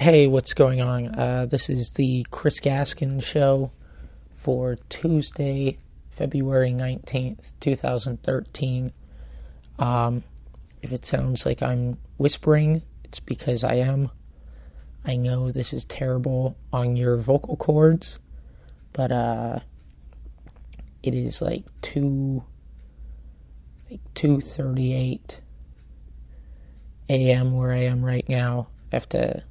Hey, what's going on? Uh, this is the Chris Gaskin show for Tuesday, February 19th, 2013. Um, if it sounds like I'm whispering, it's because I am. I know this is terrible on your vocal cords, but uh, it is like 2 like 2:38 a.m. where I am right now. I have to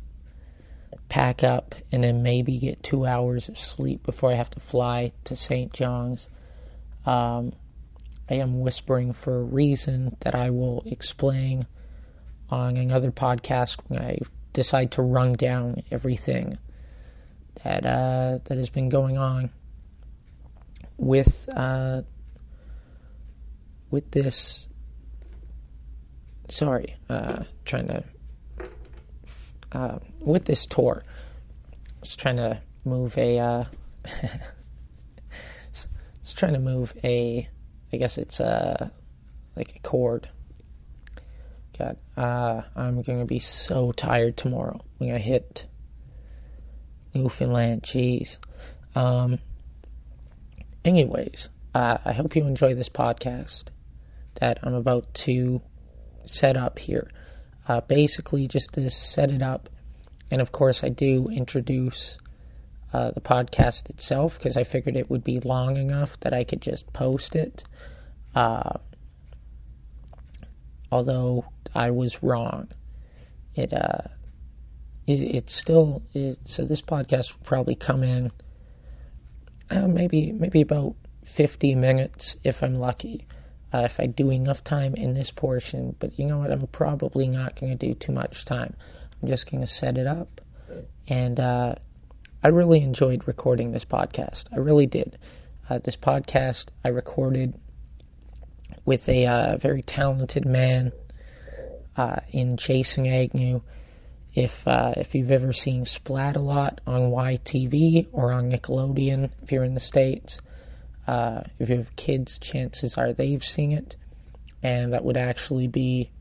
pack up and then maybe get two hours of sleep before I have to fly to St. John's. Um, I am whispering for a reason that I will explain on another podcast when I decide to run down everything that uh, that has been going on with uh, with this. Sorry, uh, trying to uh, with this tour. I was trying to move a. Uh, was trying to move a. I guess it's a uh, like a cord. God, uh, I'm gonna be so tired tomorrow when I hit Newfoundland. Jeez. Um. Anyways, uh, I hope you enjoy this podcast that I'm about to set up here uh, basically just to set it up. And of course, I do introduce uh, the podcast itself because I figured it would be long enough that I could just post it. Uh, although I was wrong, it uh, it, it still it, so this podcast will probably come in uh, maybe maybe about fifty minutes if I'm lucky uh, if I do enough time in this portion. But you know what? I'm probably not going to do too much time. I'm just going to set it up. And uh, I really enjoyed recording this podcast. I really did. Uh, this podcast I recorded with a uh, very talented man uh, in Jason Agnew. If uh, if you've ever seen Splatalot on YTV or on Nickelodeon, if you're in the states, uh, if you have kids, chances are they've seen it, and that would actually be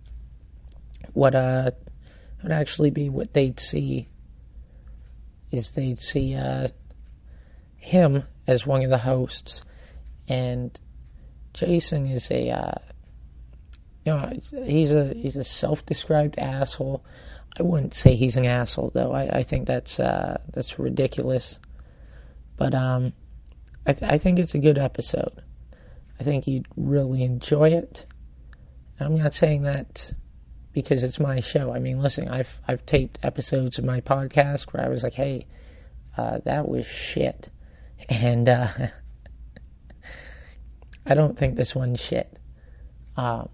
what uh would actually be what they'd see is they'd see uh, him as one of the hosts, and Jason is a uh, you know he's a he's a self-described asshole. I wouldn't say he's an asshole though. I, I think that's uh, that's ridiculous. But um, I, th- I think it's a good episode. I think you'd really enjoy it. I'm not saying that because it's my show. I mean, listen, I've I've taped episodes of my podcast where I was like, "Hey, uh, that was shit," and uh, I don't think this one's shit. Um,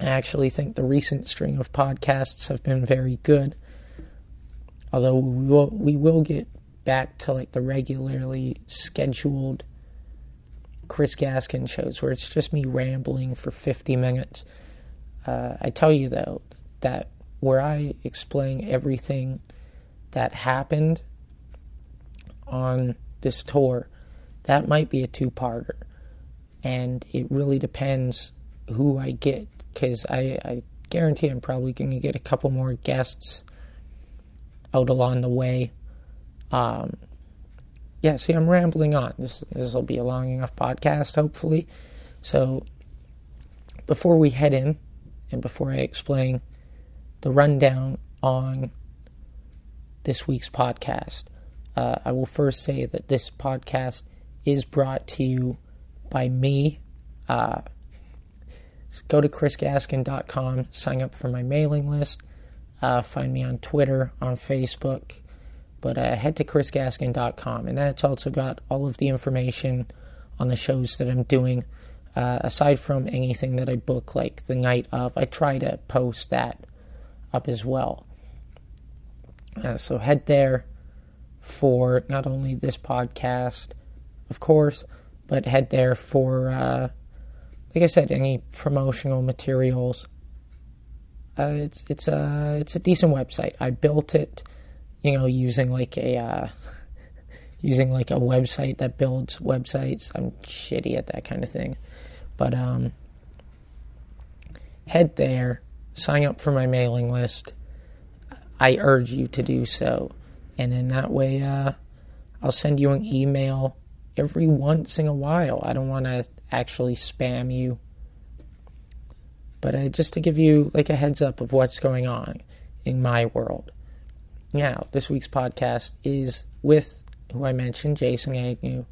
I actually think the recent string of podcasts have been very good. Although we will we will get back to like the regularly scheduled Chris Gaskin shows where it's just me rambling for 50 minutes. Uh, I tell you though that where I explain everything that happened on this tour, that might be a two parter. And it really depends who I get because I, I guarantee I'm probably going to get a couple more guests out along the way um, yeah, see, I'm rambling on. This this will be a long enough podcast, hopefully. So, before we head in, and before I explain the rundown on this week's podcast, uh, I will first say that this podcast is brought to you by me. Uh, go to chrisgaskin.com, sign up for my mailing list, uh, find me on Twitter, on Facebook, but uh, head to chrisgaskin.com, and that's also got all of the information on the shows that I'm doing. Uh, aside from anything that I book, like the night of, I try to post that up as well. Uh, so head there for not only this podcast, of course, but head there for, uh, like I said, any promotional materials. Uh, it's it's a it's a decent website. I built it you know, using like a uh, using like a website that builds websites. I'm shitty at that kind of thing, but um, head there, sign up for my mailing list. I urge you to do so. And in that way, uh, I'll send you an email every once in a while. I don't want to actually spam you. But uh, just to give you like a heads up of what's going on in my world. Now, this week's podcast is with who I mentioned, Jason Agnew.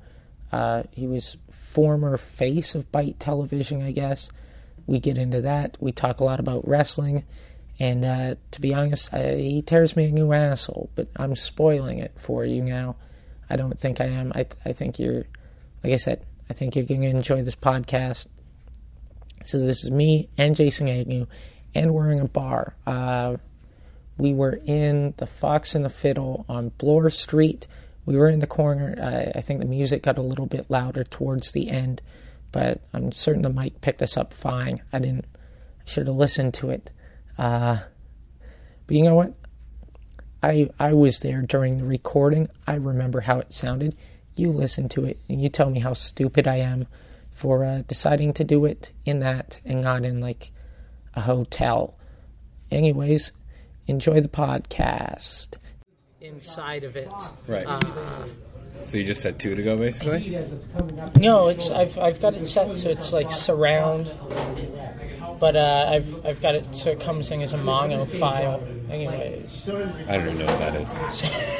Uh, he was former face of Bite Television, I guess. We get into that. We talk a lot about wrestling. And uh, to be honest, I, he tears me a new asshole, but I'm spoiling it for you now. I don't think I am. I, I think you're, like I said, I think you're going to enjoy this podcast. So this is me and Jason Agnew, and we're in a bar. Uh, we were in the Fox and the Fiddle on Bloor Street. We were in the corner. I, I think the music got a little bit louder towards the end, but I'm certain the mic picked us up fine. I didn't. I should have listened to it. Uh, but you know what? I I was there during the recording. I remember how it sounded. You listen to it and you tell me how stupid I am for uh, deciding to do it in that and not in like a hotel. Anyways, enjoy the podcast. Inside of it, Right. Uh, So you just said two to go, basically. no, it's I've I've got it set so it's like surround, but uh, I've I've got it so it comes in as a mono file. Anyways, I don't even know what that is.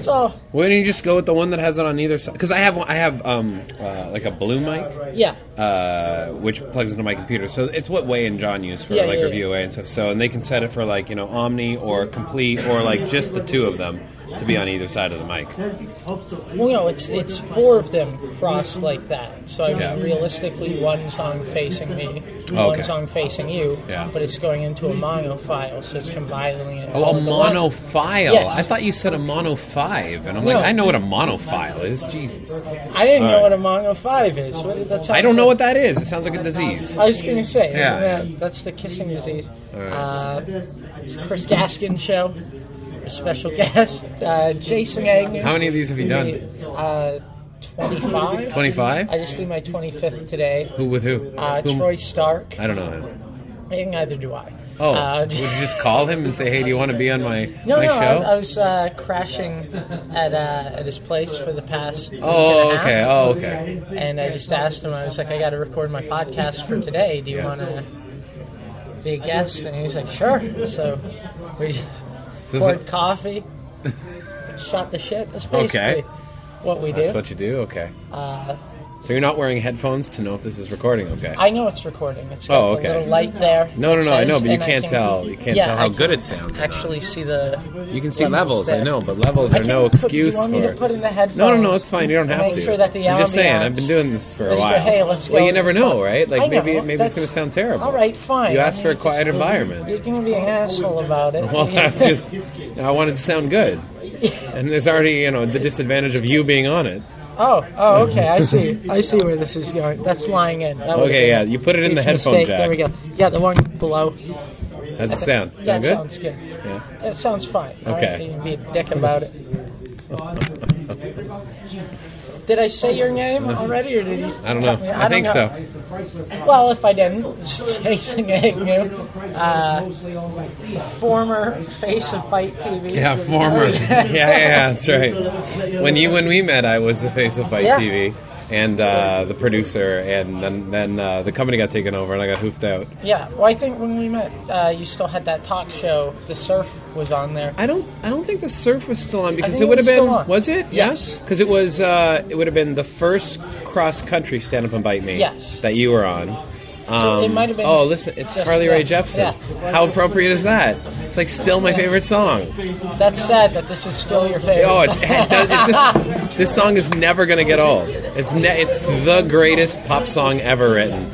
so Why don't you just go with the one that has it on either side? Because I have I have um uh, like a blue mic, yeah, uh, which plugs into my computer. So it's what Way and John use for Yeah, like yeah, review Way and stuff. So and they can set it for like you know Omni or Complete or like just the two of them to be on either side of the mic. well, no, it's it's four of them crossed like that. So I mean, Yeah. realistically, one song facing me, Oh, one okay. song facing you. Yeah. But it's going into a mono file, so it's compiling it. Oh, a into one. mono file. Yes. I thought you said a mono five, and I'm No. like, I know what a mono file is. Jesus, I didn't know All right. what a mono five is. What, that I don't know sounds what that is. It sounds like a disease. I was going to say, Yeah. isn't that, that's the kissing disease. Uh, it's Chris Gaskin show. Special guest, uh, Jason Agnew. How many of these have you done? Uh, 25. Twenty-five. I just did my 25th today. Who with who? Uh, Whom- Troy Stark. I don't know him. And neither do I. Oh, Uh, would you just call him and say, "Hey, do you want to be on my no, my no, show?" I, I was uh, crashing at uh, at his place for the past. oh, and okay. Oh, okay. And I just asked him. I was like, I got to record my podcast for today. Do you Yeah. want to be a guest? And he was like, Sure. So we just So poured it- coffee, shot the shit. That's basically Okay. what we do. That's what you do. Okay. uh, So you're not wearing headphones to know if this is recording. Okay. I know it's recording. It's got Oh, the okay. little light there. No, no, it no, I know, but you can't can- tell- you can't yeah, tell how I good it sounds. Actually, see the. you can see levels levels. I know, but levels are can no put- excuse you want me for. to put in the headphones? no, no, no. It's fine. You don't have make to. Sure that the I'm just saying. I've been doing this for a Let's go, while. hey, let's well, you never know, right? Like I maybe know, maybe it's going to sound terrible. All right, fine. You I asked for a quiet just- environment. You're going to be an asshole about it. Well, I just I wanted to sound good, and there's already you know the disadvantage of you being on it. Oh, oh, okay. I see. I see where this is going. That's lying in. That Okay, yeah, you put it in the headphone mistake. jack. There we go. Yeah, the one below. How's it sound? That good? sounds good. Yeah. That sounds fine. I Okay. don't think you can be a dick about it. Did I say your name already, or did you? I don't know. me? I, think don't so. know. Well, if I didn't, Jason Agnew, uh, former face of Bite TV. Yeah, former. Yeah, yeah, yeah, that's right. When you when we met, I was the face of Bite Yeah. TV and uh, the producer, and then then uh, the company got taken over, and I got hoofed out. Yeah, well, I think when we met, uh, you still had that talk show. The surf was on there. I don't I don't think the surf was still on because it it would have been on. was it Yes. because it was uh, it would have been the first cross country stand up and bite me Yes. that you were on. Um, it might have been Oh, listen, it's just- Carly yeah, Rae Jepsen. yeah. How appropriate is that? It's like still my favorite song. That's sad that this is still your favorite. Oh, it, it, it, this, this song is never going to get old. It's ne- it's the greatest pop song ever written.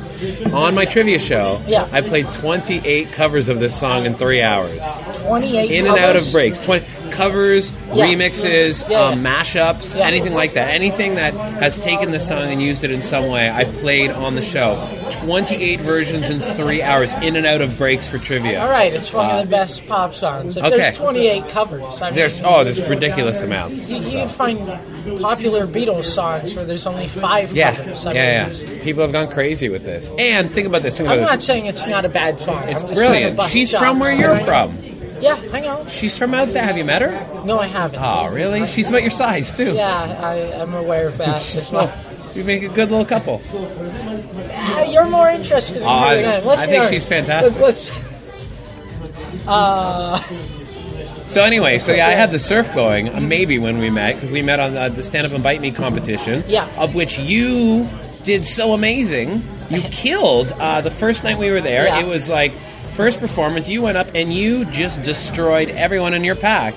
On my trivia show, Yeah. I played 28 covers of this song in three hours. 28 In and out of breaks. 20 covers, Yeah. remixes, Yeah, um, mashups, anything like that. Anything that has taken the song and used it in some way, I played on the show. 28 versions in three hours, in and out of breaks for trivia. All right, it's one of the best pop songs. If Uh, okay. there's 28 covers, I mean, There's oh, there's ridiculous amounts. you, you can find popular Beatles songs where there's only five Yeah, covers. I yeah, mean, yeah. People have gone crazy with this. And think about this. Think I'm about not saying it's not a bad song. It's I'm just trying to brilliant. She's from where you're right? from. Yeah, I know. She's from out there. Have you met her? No, I haven't. Oh, really? She's about your size too. Yeah, I, I'm aware of that. She's small. You make a good little couple. Ah, you're more interested in Oh, her I- than I am. Let's I think honest. she's fantastic. Let's. let's- uh, So anyway, so yeah, I had the surf going. uh, Maybe when we met because we met on uh, the stand up and bite me competition. Yeah. Of which you did so amazing. You killed uh, the first night we were there. Yeah. It was like first performance. You went up and you just destroyed everyone in your pack.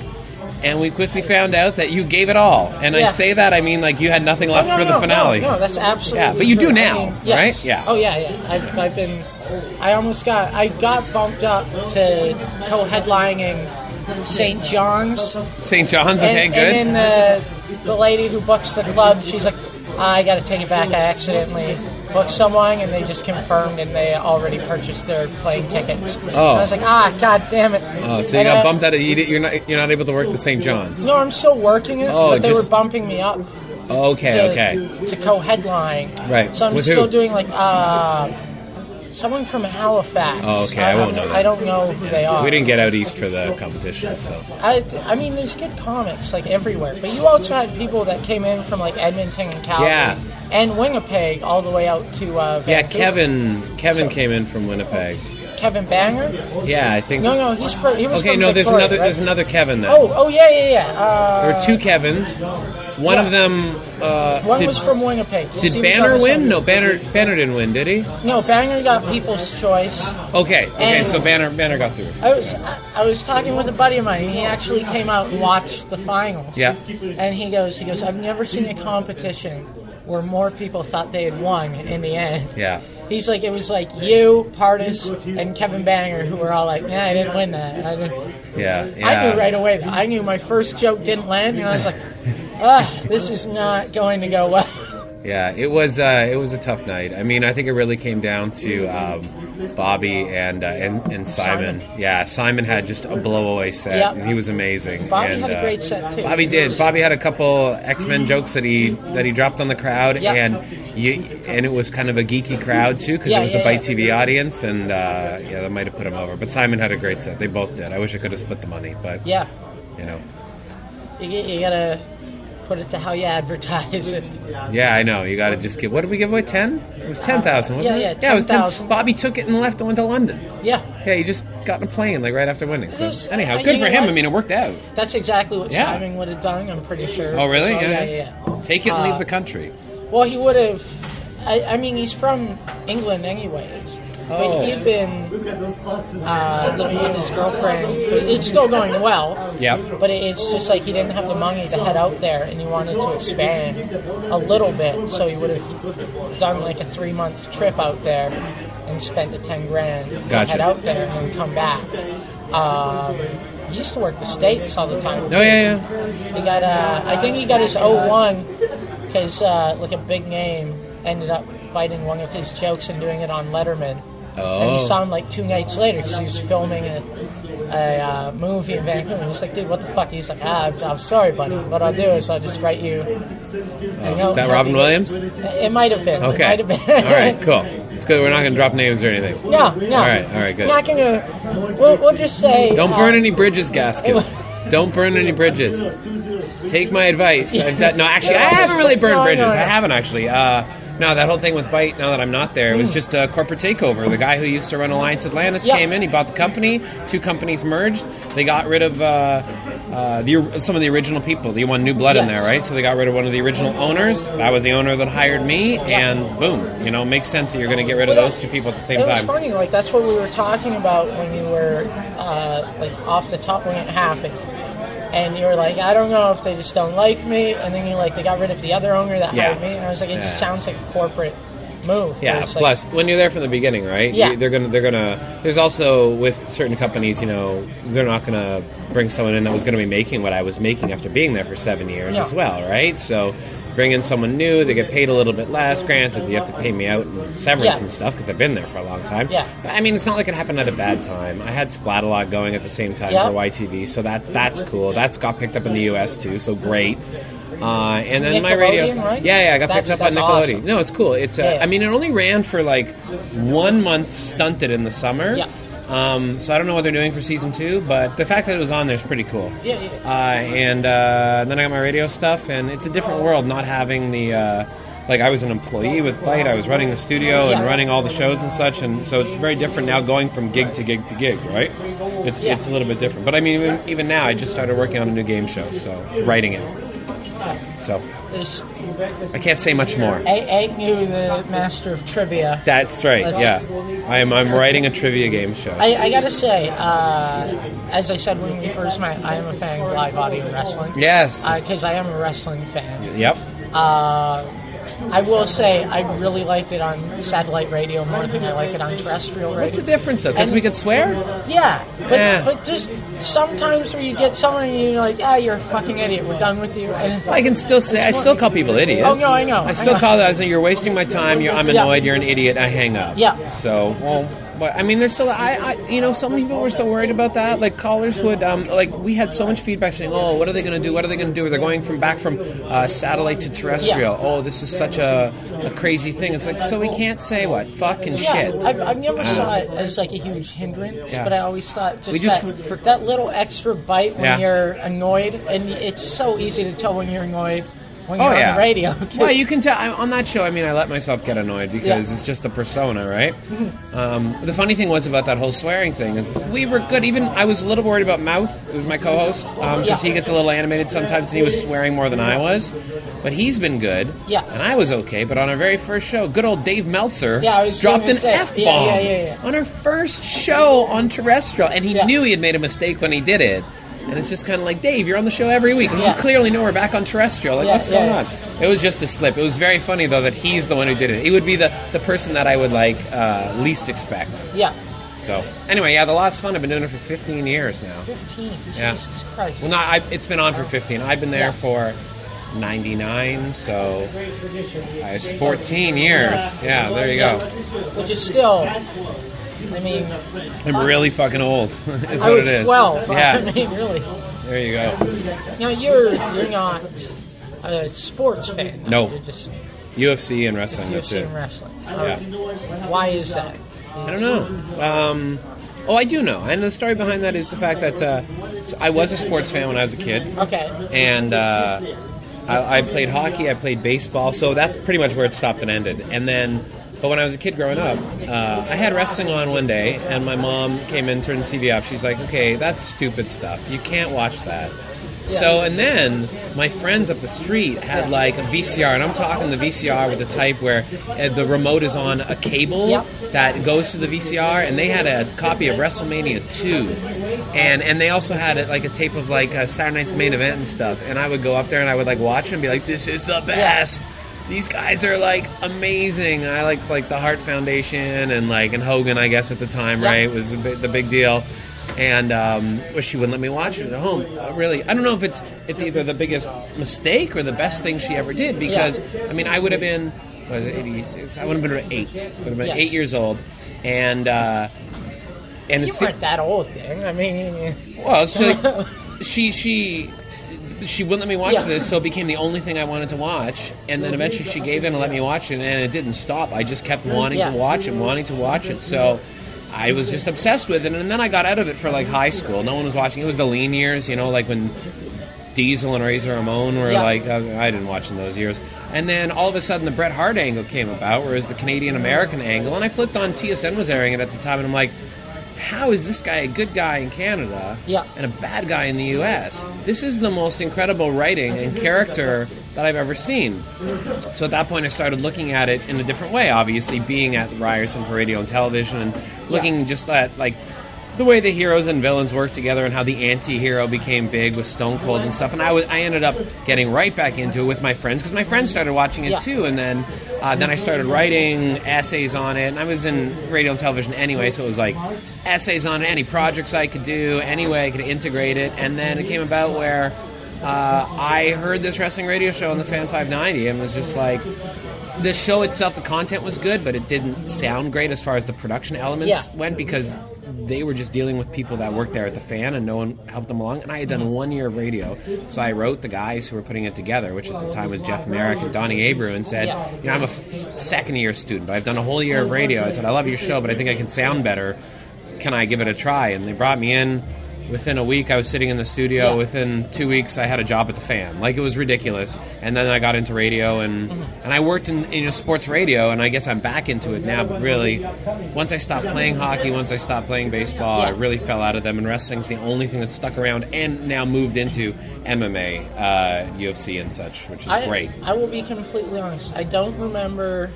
And we quickly found out that you gave it all. And I say that I mean like you had nothing left no, for the no, finale. No, no, that's absolutely. Yeah, but you do true. I now, mean, yes. right? Yeah. Oh yeah, yeah. I've, I've been. I almost got. I got bumped up to co-headlining St. John's. St. John's, okay, and, good. And then the, the lady who books the club, she's like, I got to take it back. I accidentally booked someone, and they just confirmed, and they already purchased their plane tickets. Oh. I was like, ah, god damn it. oh, so you And, got uh, bumped out of you, you're not you're not able to work the St. John's. No, I'm still working it, Oh, but they just- were bumping me up Okay, to, okay. to co-headline. Right. So I'm With still who? doing like uh, someone from Halifax. Oh, okay, I won't know that. I don't know who they are. We didn't get out east for the competition, so I, I mean, there's good comics like everywhere, but you also had people that came in from like Edmonton and Calgary Yeah. and Winnipeg all the way out to uh, yeah. Vancouver. Kevin Kevin came in from Winnipeg. Kevin Banner. Yeah, I think. No, no, he's from. He was Okay, from no, there's another right? there's another Kevin then. Oh, oh yeah, yeah, yeah. Uh, there were two Kevins. One yeah. of them. Uh, One did, was from Winnipeg. did He Banner win? No, Banner Banner didn't win, did he? No, Banner got People's Choice. Okay, okay, And- so Banner Banner got through. I was I, I was talking with a buddy of mine. He actually came out and watched the finals. Yeah. And he goes, he goes, I've never seen a competition where more people thought they had won in the end. Yeah. He's like, it was like you, Pardis, and Kevin Banner who were all like, nah, I didn't win that. I, didn't. Yeah, yeah. I knew right away. That I knew my first joke didn't land, and I was like, ah, this is not going to go well. Yeah, it was uh, it was a tough night. I mean, I think it really came down to um, Bobby and, uh, and and Simon. Simon. Yeah, Simon had just a blowaway set, Yep. and he was amazing. Bobby and, had a uh, great set, too. Bobby did. Bobby had a couple X Men jokes that he that he dropped on the crowd, Yep. and you, and it was kind of a geeky crowd too because Yeah, it was yeah, the Bite. TV audience, and uh, yeah, that might have put him over. But Simon had a great set. They both did. I wish I could have split the money, but Yeah, you know. you, you gotta put it to how you advertise it. Yeah, I know. You got to just give. What did we give away? Ten? It was ten thousand, wasn't yeah, it? yeah, it was 10,000. Bobby took it and left and went to London. Yeah, Yeah, he just got in a plane like right after winning. So anyhow, good for him. I mean, it worked out. that's exactly what Yeah. Simon would have done. I'm pretty sure. Oh, really? So, Yeah. yeah, yeah. yeah. Take it and leave Uh, the country. Well, he would have. I, I mean, he's from England, anyways. But Oh. he had been uh, living with his girlfriend. It's still going well. Yep. But it's just like he didn't have the money to head out there, and he wanted to expand a little bit. So he would have done like a three month trip out there and spent the ten grand to Gotcha. head out there and then come back. Um, he used to work the states all the time. Oh yeah, yeah. He got, uh, I think he got his 01 because, uh, like, a big name ended up biting one of his jokes and doing it on Letterman. And he Oh. saw him like two nights later because he was filming a, a uh, movie in Vancouver. And he's like, dude, what the fuck? He's like, ah, I'm, I'm sorry, buddy. What I'll do is I'll just write you. a note Is that Robin you." Williams? It might have been. Okay. might have been. all right, cool. It's good. We're not gonna drop names or anything. No, no. All right, all right, good. We're Not gonna. We'll, we'll just say. Don't uh, burn any bridges, Gaskin. Don't burn any bridges. Take my advice. I've done, no, actually, I haven't really burned no, bridges. no. I haven't actually. Uh, no, that whole thing with Bite. Now that I'm not there, it was just a corporate takeover. The guy who used to run Alliance Atlantis Yeah. came in. He bought the company. Two companies merged. They got rid of uh, uh, the, some of the original people. They want new blood in there, right? So they got rid of one of the original owners. That was the owner that hired me, and boom, you know, makes sense that you're going to get rid of those two people at the same It time. funny, like that's what we were talking about when you were uh, like off the top when it happened, and you were like, I don't know if they just don't like me, and then you're like, they got rid of the other owner that Yeah. hired me, and I was like, it just sounds like a corporate move. Yeah. it's like- Plus, when you're there from the beginning, right? Yeah. you- they're gonna. They're gonna. There's also with certain companies, you know, they're not gonna bring someone in that was gonna be making what I was making after being there for seven years No. as well, right? So. Bring in someone new. They get paid a little bit less. Granted, you have to pay me out in severance Yeah. and stuff because I've been there for a long time. Yeah. But, I mean, it's not like it happened at a bad time. I had Splatalot going at the same time Yeah. for YTV, so that that's cool. That's got picked up in the U.S. too, so great. Uh, and then my radio, right? yeah, yeah, I got That's- picked up on Nickelodeon. awesome. No, it's cool. It's uh, Yeah. I mean, it only ran for like one month stunted in the summer. Yeah. Um, so I don't know what they're doing for season two, but the fact that it was on there is pretty cool. Yeah, yeah. Uh, and uh, then I got my radio stuff, and it's a different world not having the. Uh, like I was an employee with Bite, I was running the studio and running all the shows and such, and so it's very different now going from gig to gig to gig, right? It's, Yeah. it's a little bit different. But I mean, even, even now, I just started working on a new game show, so writing it. So This I can't say much more. A- Agnew, the master of trivia. That's right. Let's- Yeah, I am. I'm writing a trivia game show. I, I gotta say, uh, as I said when we first met, I am a fan of live audio wrestling. yes. Because I am a wrestling fan. yep. Uh, I will say I really liked it on satellite radio more than I like it on terrestrial radio. What's the difference though? Because we could swear. Yeah, but, Yeah. but just sometimes when you get someone and you're like, ah, you're a fucking idiot, we're done with you. And I can still say. I still call people idiots. Oh, no, I know, I I still know. call that. I say you're wasting my time. You're, I'm Yeah. annoyed. You're an idiot. I hang up. Yeah. So well. But I mean, there's still, I, I, you know, so many people were so worried about that. Like callers would, um, like we had so much feedback saying, "Oh, what are they going to do? What are they going to do? Are They're going from back from uh, satellite to terrestrial. Yeah. Oh, this is such a, a crazy thing." It's like, so we can't say what fucking yeah, shit. I've, I've never I saw it as like a huge hindrance, Yeah. but I always thought just, just that, for- that little extra bite when Yeah. you're annoyed, and it's so easy to tell when you're annoyed when you're Oh on yeah, the radio. well, you can tell I, on that show. I mean, I let myself get annoyed because Yeah. It's just the persona, right? Um, the funny thing was about that whole swearing thing is we were good. Even I was a little worried about Mouth, who's my co-host, because Yeah. he gets a little animated sometimes, and he was swearing more than I was. But he's been good, Yeah. and I was okay. But on our very first show, good old Dave Meltzer Yeah, dropped an f bomb yeah, yeah, yeah, yeah. on our first show on terrestrial, and he knew he had made a mistake when he did it. And it's just kind of like, Dave, you're on the show every week. Yeah. You clearly know we're back on terrestrial. Like, Yeah, what's going on? It was just a slip. It was very funny though that he's the one who did it. He would be the, the person that I would like uh, least expect. yeah, So anyway, yeah, the law's fun. I've been doing it for 15 years now. 15. Yeah. Jesus Christ. Well, not. I, it's been on for 15. I've been there for 99, so uh, it's 14 years. Yeah, there you go. Which is still, I mean, I'm really fucking old. is I what was it is. 12. I Yeah, mean, really. there you go. Now you're you're not a sports fan. No. You're just UFC and wrestling. That's UFC it. and wrestling. Yeah. Why is that? I don't know. Um, oh, I do know. And the story behind that is the fact that uh, I was a sports fan when I was a kid. Okay. and uh, I, I played hockey, I played baseball, so that's pretty much where it stopped and ended. And then, but when I was a kid growing up, uh, I had wrestling on one day, and my mom came in, turned the TV off. She's like, "Okay, that's stupid stuff. You can't watch that." So, and then my friends up the street had like a VCR, and I'm talking the VCR with the type where uh, the remote is on a cable Yep. that goes to the VCR, and they had a copy of WrestleMania 2, and and they also had uh, like a tape of like uh, Saturday Night's main event and stuff. And I would go up there and I would like watch and be like, "This is the best." These guys are like amazing. I like like the Hart Foundation and like and Hogan, I guess at the time, Yeah. right? Was the big, the big deal. And um, well, she wouldn't let me watch it at home. Uh, really, I don't know if it's it's either the biggest mistake or the best thing she ever did. Because I mean, I would have been what, 86, I would have been eight. Would have been Yes. eight years old, and uh, and You it's weren't that old, thing. I mean, well, so she she she wouldn't let me watch Yeah. this, so it became the only thing I wanted to watch. And then eventually she gave in and let me watch it, and it didn't stop. I just kept wanting Yeah. to watch it, wanting to watch it. So I was just obsessed with it, and then I got out of it for like high school. No one was watching. It was the lean years, you know, like when Diesel and Razor Ramon were Yeah. like, uh, I didn't watch in those years. And then all of a sudden the Bret Hart angle came about, whereas the Canadian American angle, and I flipped on TSN was airing it at the time, and I'm like, how is this guy a good guy in Canada Yeah. and a bad guy in the U.S.? This is the most incredible writing and character that I've ever seen. So at that point, I started looking at it in a different way. Obviously, being at Ryerson for radio and television, and looking just at like the way the heroes and villains work together, and how the anti-hero became big with Stone Cold and stuff. And I was I ended up getting right back into it with my friends because my friends started watching it Yeah. too, and then uh, then I started writing essays on it. And I was in radio and television anyway, so it was like essays on it, any projects I could do, any way I could integrate it. And then it came about where uh, I heard this wrestling radio show on the Fan 590 and was just like, the show itself, the content was good, but it didn't sound great as far as the production elements Yeah. went because they were just dealing with people that worked there at the fan and no one helped them along. And I had done one year of radio, so I wrote the guys who were putting it together, which at the time was Jeff Marek and Donnie Abreu, and said, you know, I'm a f- second year student, but I've done a whole year of radio. I said, I love your show, but I think I can sound better "Can I give it a try?" And they brought me in. Within a week, I was sitting in the studio. Yeah. Within two weeks, I had a job at the fan. Like it was ridiculous. And then I got into radio, and Mm-hmm. and I worked in know sports radio, and I guess I'm back into it now. But really, once I stopped playing hockey, once I stopped playing baseball, I really fell out of them. And wrestling's the only thing that stuck around, and now moved into MMA, uh, UFC, and such, which is I, great. I will be completely honest. I don't remember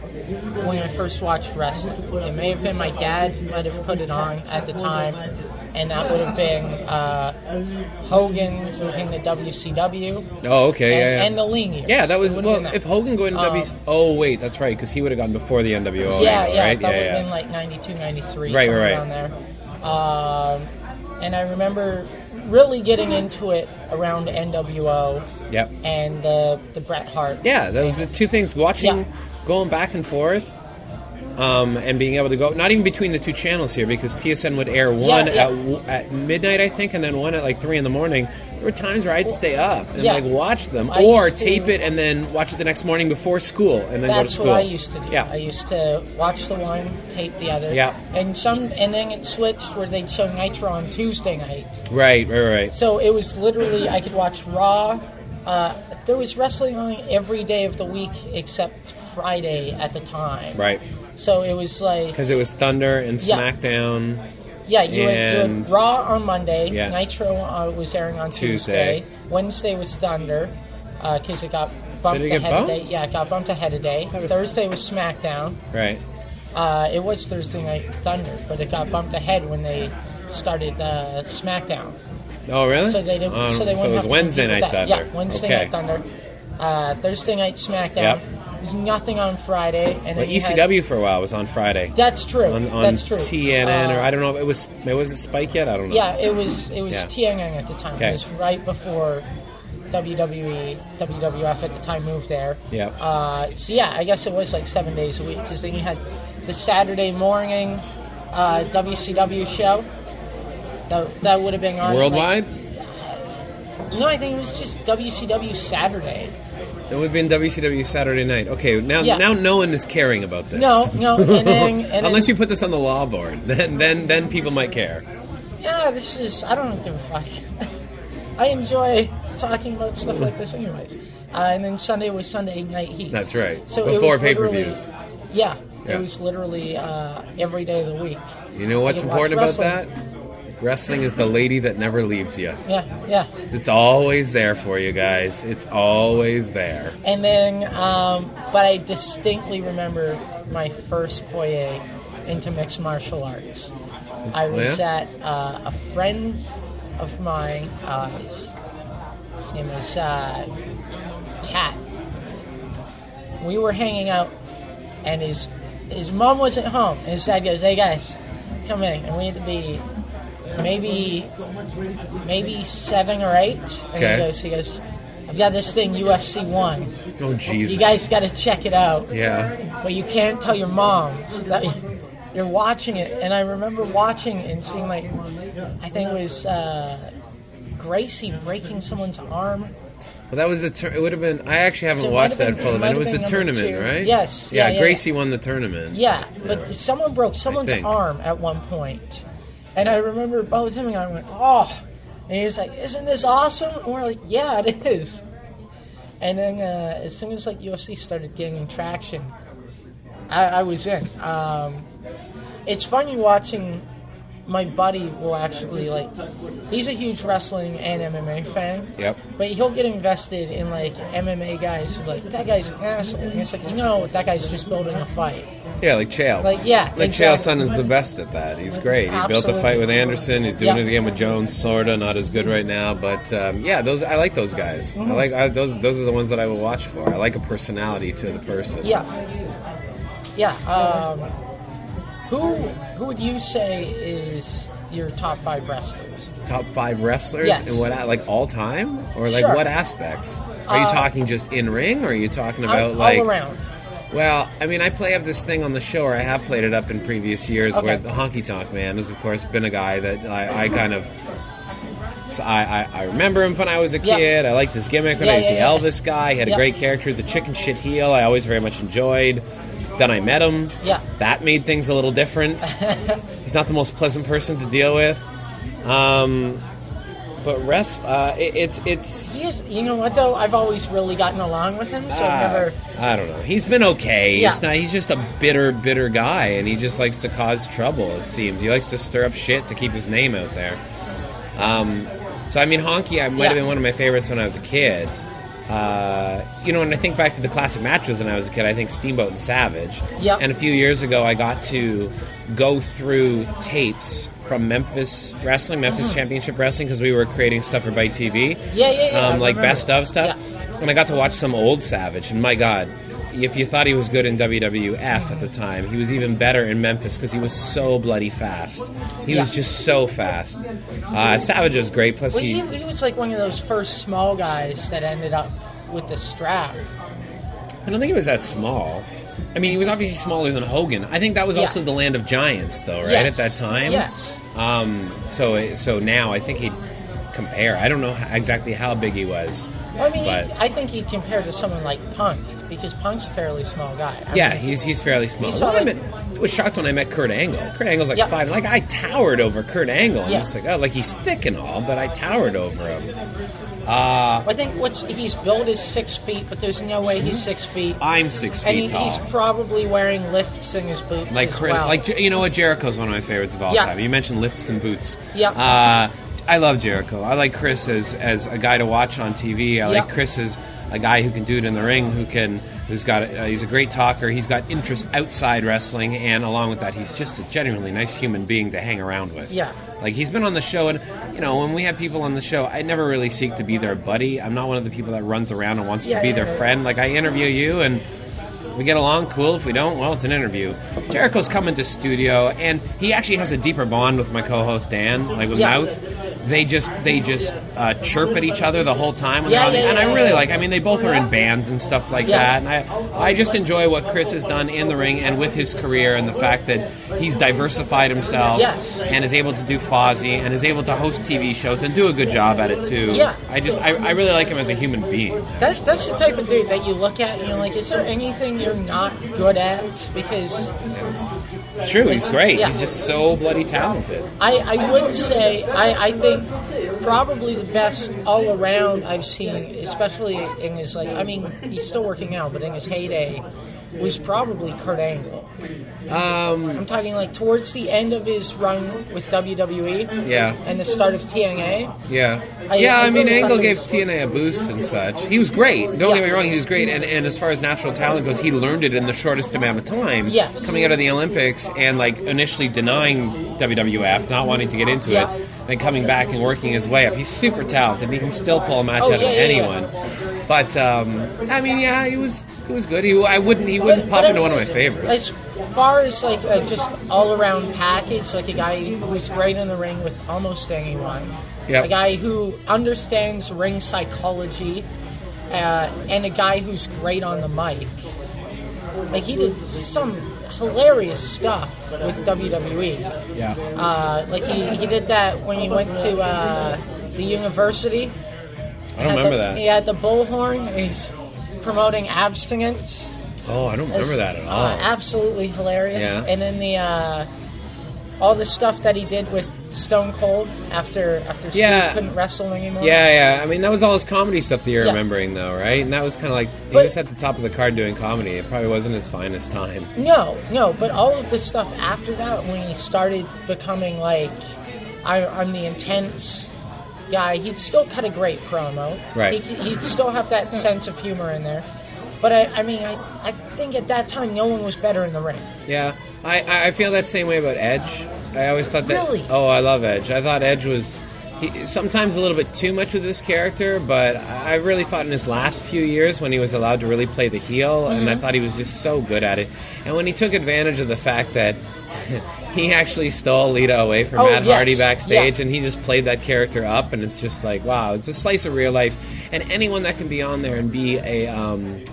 when I first watched wrestling. It may have been my dad might have put it on at the time, and that would have been uh, Hogan moving to WCW Oh, okay, and, yeah, yeah. and the lean years. Yeah, that was It would have well. been that. If Hogan going to Um, oh wait, that's right, because he would have gone before the NWO. yeah, anyway, yeah, right? that yeah, would yeah. have been like 92, 93, Right, somewhere right. around there. Um, and I remember really getting into it around NWO Yep. and the the Bret Hart. Yeah, those are the two things. Watching, Yeah. going back and forth, um, and being able to go not even between the two channels here because TSN would air one yeah. At, at midnight, I think, and then one at like three in the morning. There were times where I'd stay up and Yeah. like watch them, I or used to- tape it and then watch it the next morning before school, and then go to school. That's what I used to do. Yeah. I used to watch the one, tape the other. Yeah. And some, and then it switched where they'd show Nitro on Tuesday night. right, right, right. So it was literally I could watch Raw. Uh, there was wrestling on every day of the week except Friday at the time. Right, So it was like because it was Thunder and. SmackDown. yeah, you had, you and- had Raw on Monday. Yeah. Nitro uh, was airing on Tuesday. Tuesday. Wednesday was Thunder because it got bumped it ahead bumped? of day. Yeah, it got bumped ahead of day. Was- Thursday was SmackDown. Right. Uh, it was Thursday Night Thunder, but it got bumped ahead when they started uh, SmackDown. Oh, really? So they didn't. Um, so they so it was Wednesday Night. Thunder. Yeah, Wednesday okay. Night Thunder. Uh, Thursday Night SmackDown. Yep. There's nothing on Friday, and Well, you had- ECW for a while was on Friday. that's true. on, on that's true. TNN or Uh, I don't know. It was it was it Spike yet? I don't know. Yeah, it was. It was Yeah. TNN at the time. Okay. It was right before WWE, WWF at the time moved there. Yep. Uh, so yeah, I guess it was like seven days a week because then you had the Saturday morning uh, WCW show. That, that would have been on like- Worldwide, no, I think it was just WCW Saturday. It would have been WCW Saturday Night. Okay, now Yeah. now no one is caring about this. No, no, and then, and then Unless you put this on the law board, then then then people might care. yeah, this is I don't give a fuck. I enjoy talking about stuff like this, anyways. Uh, and then Sunday was Sunday Night Heat. That's right. So Before pay per views. Yeah, Yeah. it was literally uh, every day of the week. You know what's important about that? Wrestling is the lady that never leaves you. Yeah, yeah. It's always there for you guys. It's always there. And then, um, but I distinctly remember my first foyer into mixed martial arts. I was Yeah? at uh, a friend of mine. Uh, his, name is uh, Cat. We were hanging out, and his his mom wasn't home. And his dad goes, "Hey guys, come in." And we had to be maybe maybe seven or eight. And Okay. he goes, he goes, I've got this thing UFC one. Oh Jesus. You guys got to check it out, Yeah. but you can't tell your mom that you're watching it. And I remember watching and seeing like, I think it was uh, Gracie breaking someone's arm. Well, that was the. Tur- it would have been. I actually haven't So watched that full it. It was the tournament, two. right? Yes. Yeah. Yeah, yeah, Gracie won the tournament. Yeah, but someone broke someone's arm at one point, and I remember both him and I went, "Oh," and he was like, "Isn't this awesome?" And we're like, "Yeah, it is." And then uh, as soon as like UFC started gaining traction, I, I was in. Um, it's funny watching. My buddy will actually like. He's a huge wrestling and MMA fan. Yep. But he'll get invested in like MMA guys who like that guy's an asshole. And it's like you know that guy's just building a fight. Yeah, like Chael. Like, yeah, like exactly. Chael Sonnen is the best at that. He's great. He built a fight with Anderson. He's doing Yeah. it again with Jones. Sorta, not as good right now, but um, yeah, those I like those guys. Mm-hmm. I like I, those. Those are the ones that I will watch for. I like a personality to the person. Yeah. Yeah. Um, who who would you say is your top five wrestlers? Top five wrestlers Yes. and what like all time or like Sure. what aspects? Are you Uh, talking just in ring, or are you talking about all, like? all around. Well, I mean, I play up this thing on the show, or I have played it up in previous years, Okay. where the Honky Tonk Man has, of course, been a guy that I, I kind of. So I, I, I remember him when I was a Yeah. kid. I liked his gimmick when Yeah, I was yeah, the. Elvis guy. He had a great character, the chicken shit heel. I always very much enjoyed. Then I met him. Yeah. That made things a little different. He's not the most pleasant person to deal with. Um, but rest, uh, it, it's it's. He is, you know what though? I've always really gotten along with him, so uh, I've never. I don't know. He's been okay. Yeah. He's not. He's just a bitter, bitter guy, and he just likes to cause trouble. It seems he likes to stir up shit to keep his name out there. Um, so I mean, Honky, I might Yeah. have been one of my favorites when I was a kid. Uh, you know, when I think back to the classic matches when I was a kid, I think Steamboat and Savage. Yep. And a few years ago, I got to go through tapes from Memphis Wrestling, Memphis Championship Wrestling, because we were creating stuff for Bite TV. Uh-huh. Yeah, yeah, yeah, Um, like remember. best of stuff. Yeah. And I got to watch some old Savage, and my God, if you thought he was good in WWF at the time, he was even better in Memphis because he was so bloody fast. He was just so fast. Uh, Savage was great. Plus, Well, he he, he was like one of those first small guys that ended up with the strap. I don't think he was that small. I mean, he was obviously smaller than Hogan. I think that was Yeah. also the land of giants, though, right? Yes. At that time. Yes. Um, so, so now I think he'd compare. I don't know exactly how big he was. Well, I mean, he- But- I think he'd compare to someone like Punk because Punk's a fairly small guy. I Yeah, mean, he's he's fairly small. Well, I, met, I was shocked when I met Kurt Angle. Kurt Angle's like Yeah. five. Like I towered over Kurt Angle. I'm Yeah. just like, oh, like he's thick and all, but I towered over him. Uh, I think what's he's built is six feet, but there's no way he's six feet. I'm six and feet he, tall. he's probably wearing lifts in his boots like as well. like you know what Jericho's one of my favorites of all Yeah. time. You mentioned lifts and boots. Yeah. Uh, I love Jericho. I like Chris as as a guy to watch on TV. I like. Chris as a guy who can do it in the ring, who can who's got uh, he's a great talker. He's got interest outside wrestling, and along with that, he's just a genuinely nice human being to hang around with. Yeah. Like he's been on the show, and you know when we have people on the show, I never really seek to be their buddy. I'm not one of the people that runs around and wants Yeah, to be yeah, their yeah. friend. Like I interview you and we get along, cool. If we don't, well, it's an interview. Jericho's coming to studio, and he actually has a deeper bond with my co-host Dan, like with Yeah. Mouth. They just they just uh, chirp at each other the whole time, when Yeah, they're on the- yeah, and I really like. I mean, they both are in bands and stuff like Yeah. that, and I I just enjoy what Chris has done in the ring and with his career, and the fact that he's diversified himself Yes. and is able to do Fozzy and is able to host TV shows and do a good job at it too. Yeah. I just I, I really like him as a human being. That's that's the type of dude that you look at and you're like, is there anything you're not good at? Because It's true. He's great. Yeah. He's just so bloody talented. I, I would say I, I think probably the best all around I've seen, especially in his like I mean he's still working out, but in his heyday was probably Kurt Angle. Um, I'm talking like towards the end of his run with WWE yeah. and the start of TNA. Yeah, I- yeah. I I, mean, really Angle gave was- TNA a boost and such. He was great. Don't Yeah. get me wrong, he was great. And, and as far as natural talent goes, he learned it in the shortest amount of time. Yes. coming out of the Olympics and like initially denying WWF, not wanting to get into Yeah. it, then coming back and working his way up. He's super talented. and He can still pull a match Oh, out yeah, of anyone. But um, I mean, yeah, he was he was good. He I wouldn't he wouldn't But- pop but into one of my favorites. As far as like a just all around package, like a guy who's great in the ring with almost anyone, Yep. a guy who understands ring psychology, uh, and a guy who's great on the mic. Like he did some hilarious stuff with WWE. Yeah. Uh, like he, he did that when he went to uh, the university. I don't remember the- that. Yeah, the bullhorn. He's promoting abstinence. Oh, I don't remember that at all. Uh, absolutely hilarious. Yeah. And then the uh, all the stuff that he did with Stone Cold after after Steve Yeah. couldn't wrestle anymore. Yeah, yeah. I mean, that was all his comedy stuff that you're Yeah. remembering, though, right? And that was kind of like he But- was at the top of the card doing comedy. It probably wasn't his finest time. No, no, but all of the stuff after that, when he started becoming like, I, I'm the intense guy, he'd still cut a great promo. Right. He, he'd still have that sense of humor in there. But I, I mean, I, I think at that time, no one was better in the ring. Yeah, I, I feel that same way about Edge. I always thought that. Really? Oh, I love Edge. I thought Edge was he, sometimes a little bit too much with this character, but I really thought in his last few years when he was allowed to really play the heel, and I Mm-hmm. thought he was just so good at it. And when he took advantage of the fact that. He actually stole Lita away from Oh, Matt yes. Hardy backstage, Yeah. and he just played that character up, and it's just like, wow, it's a slice of real life. And anyone that can be on there and be a um,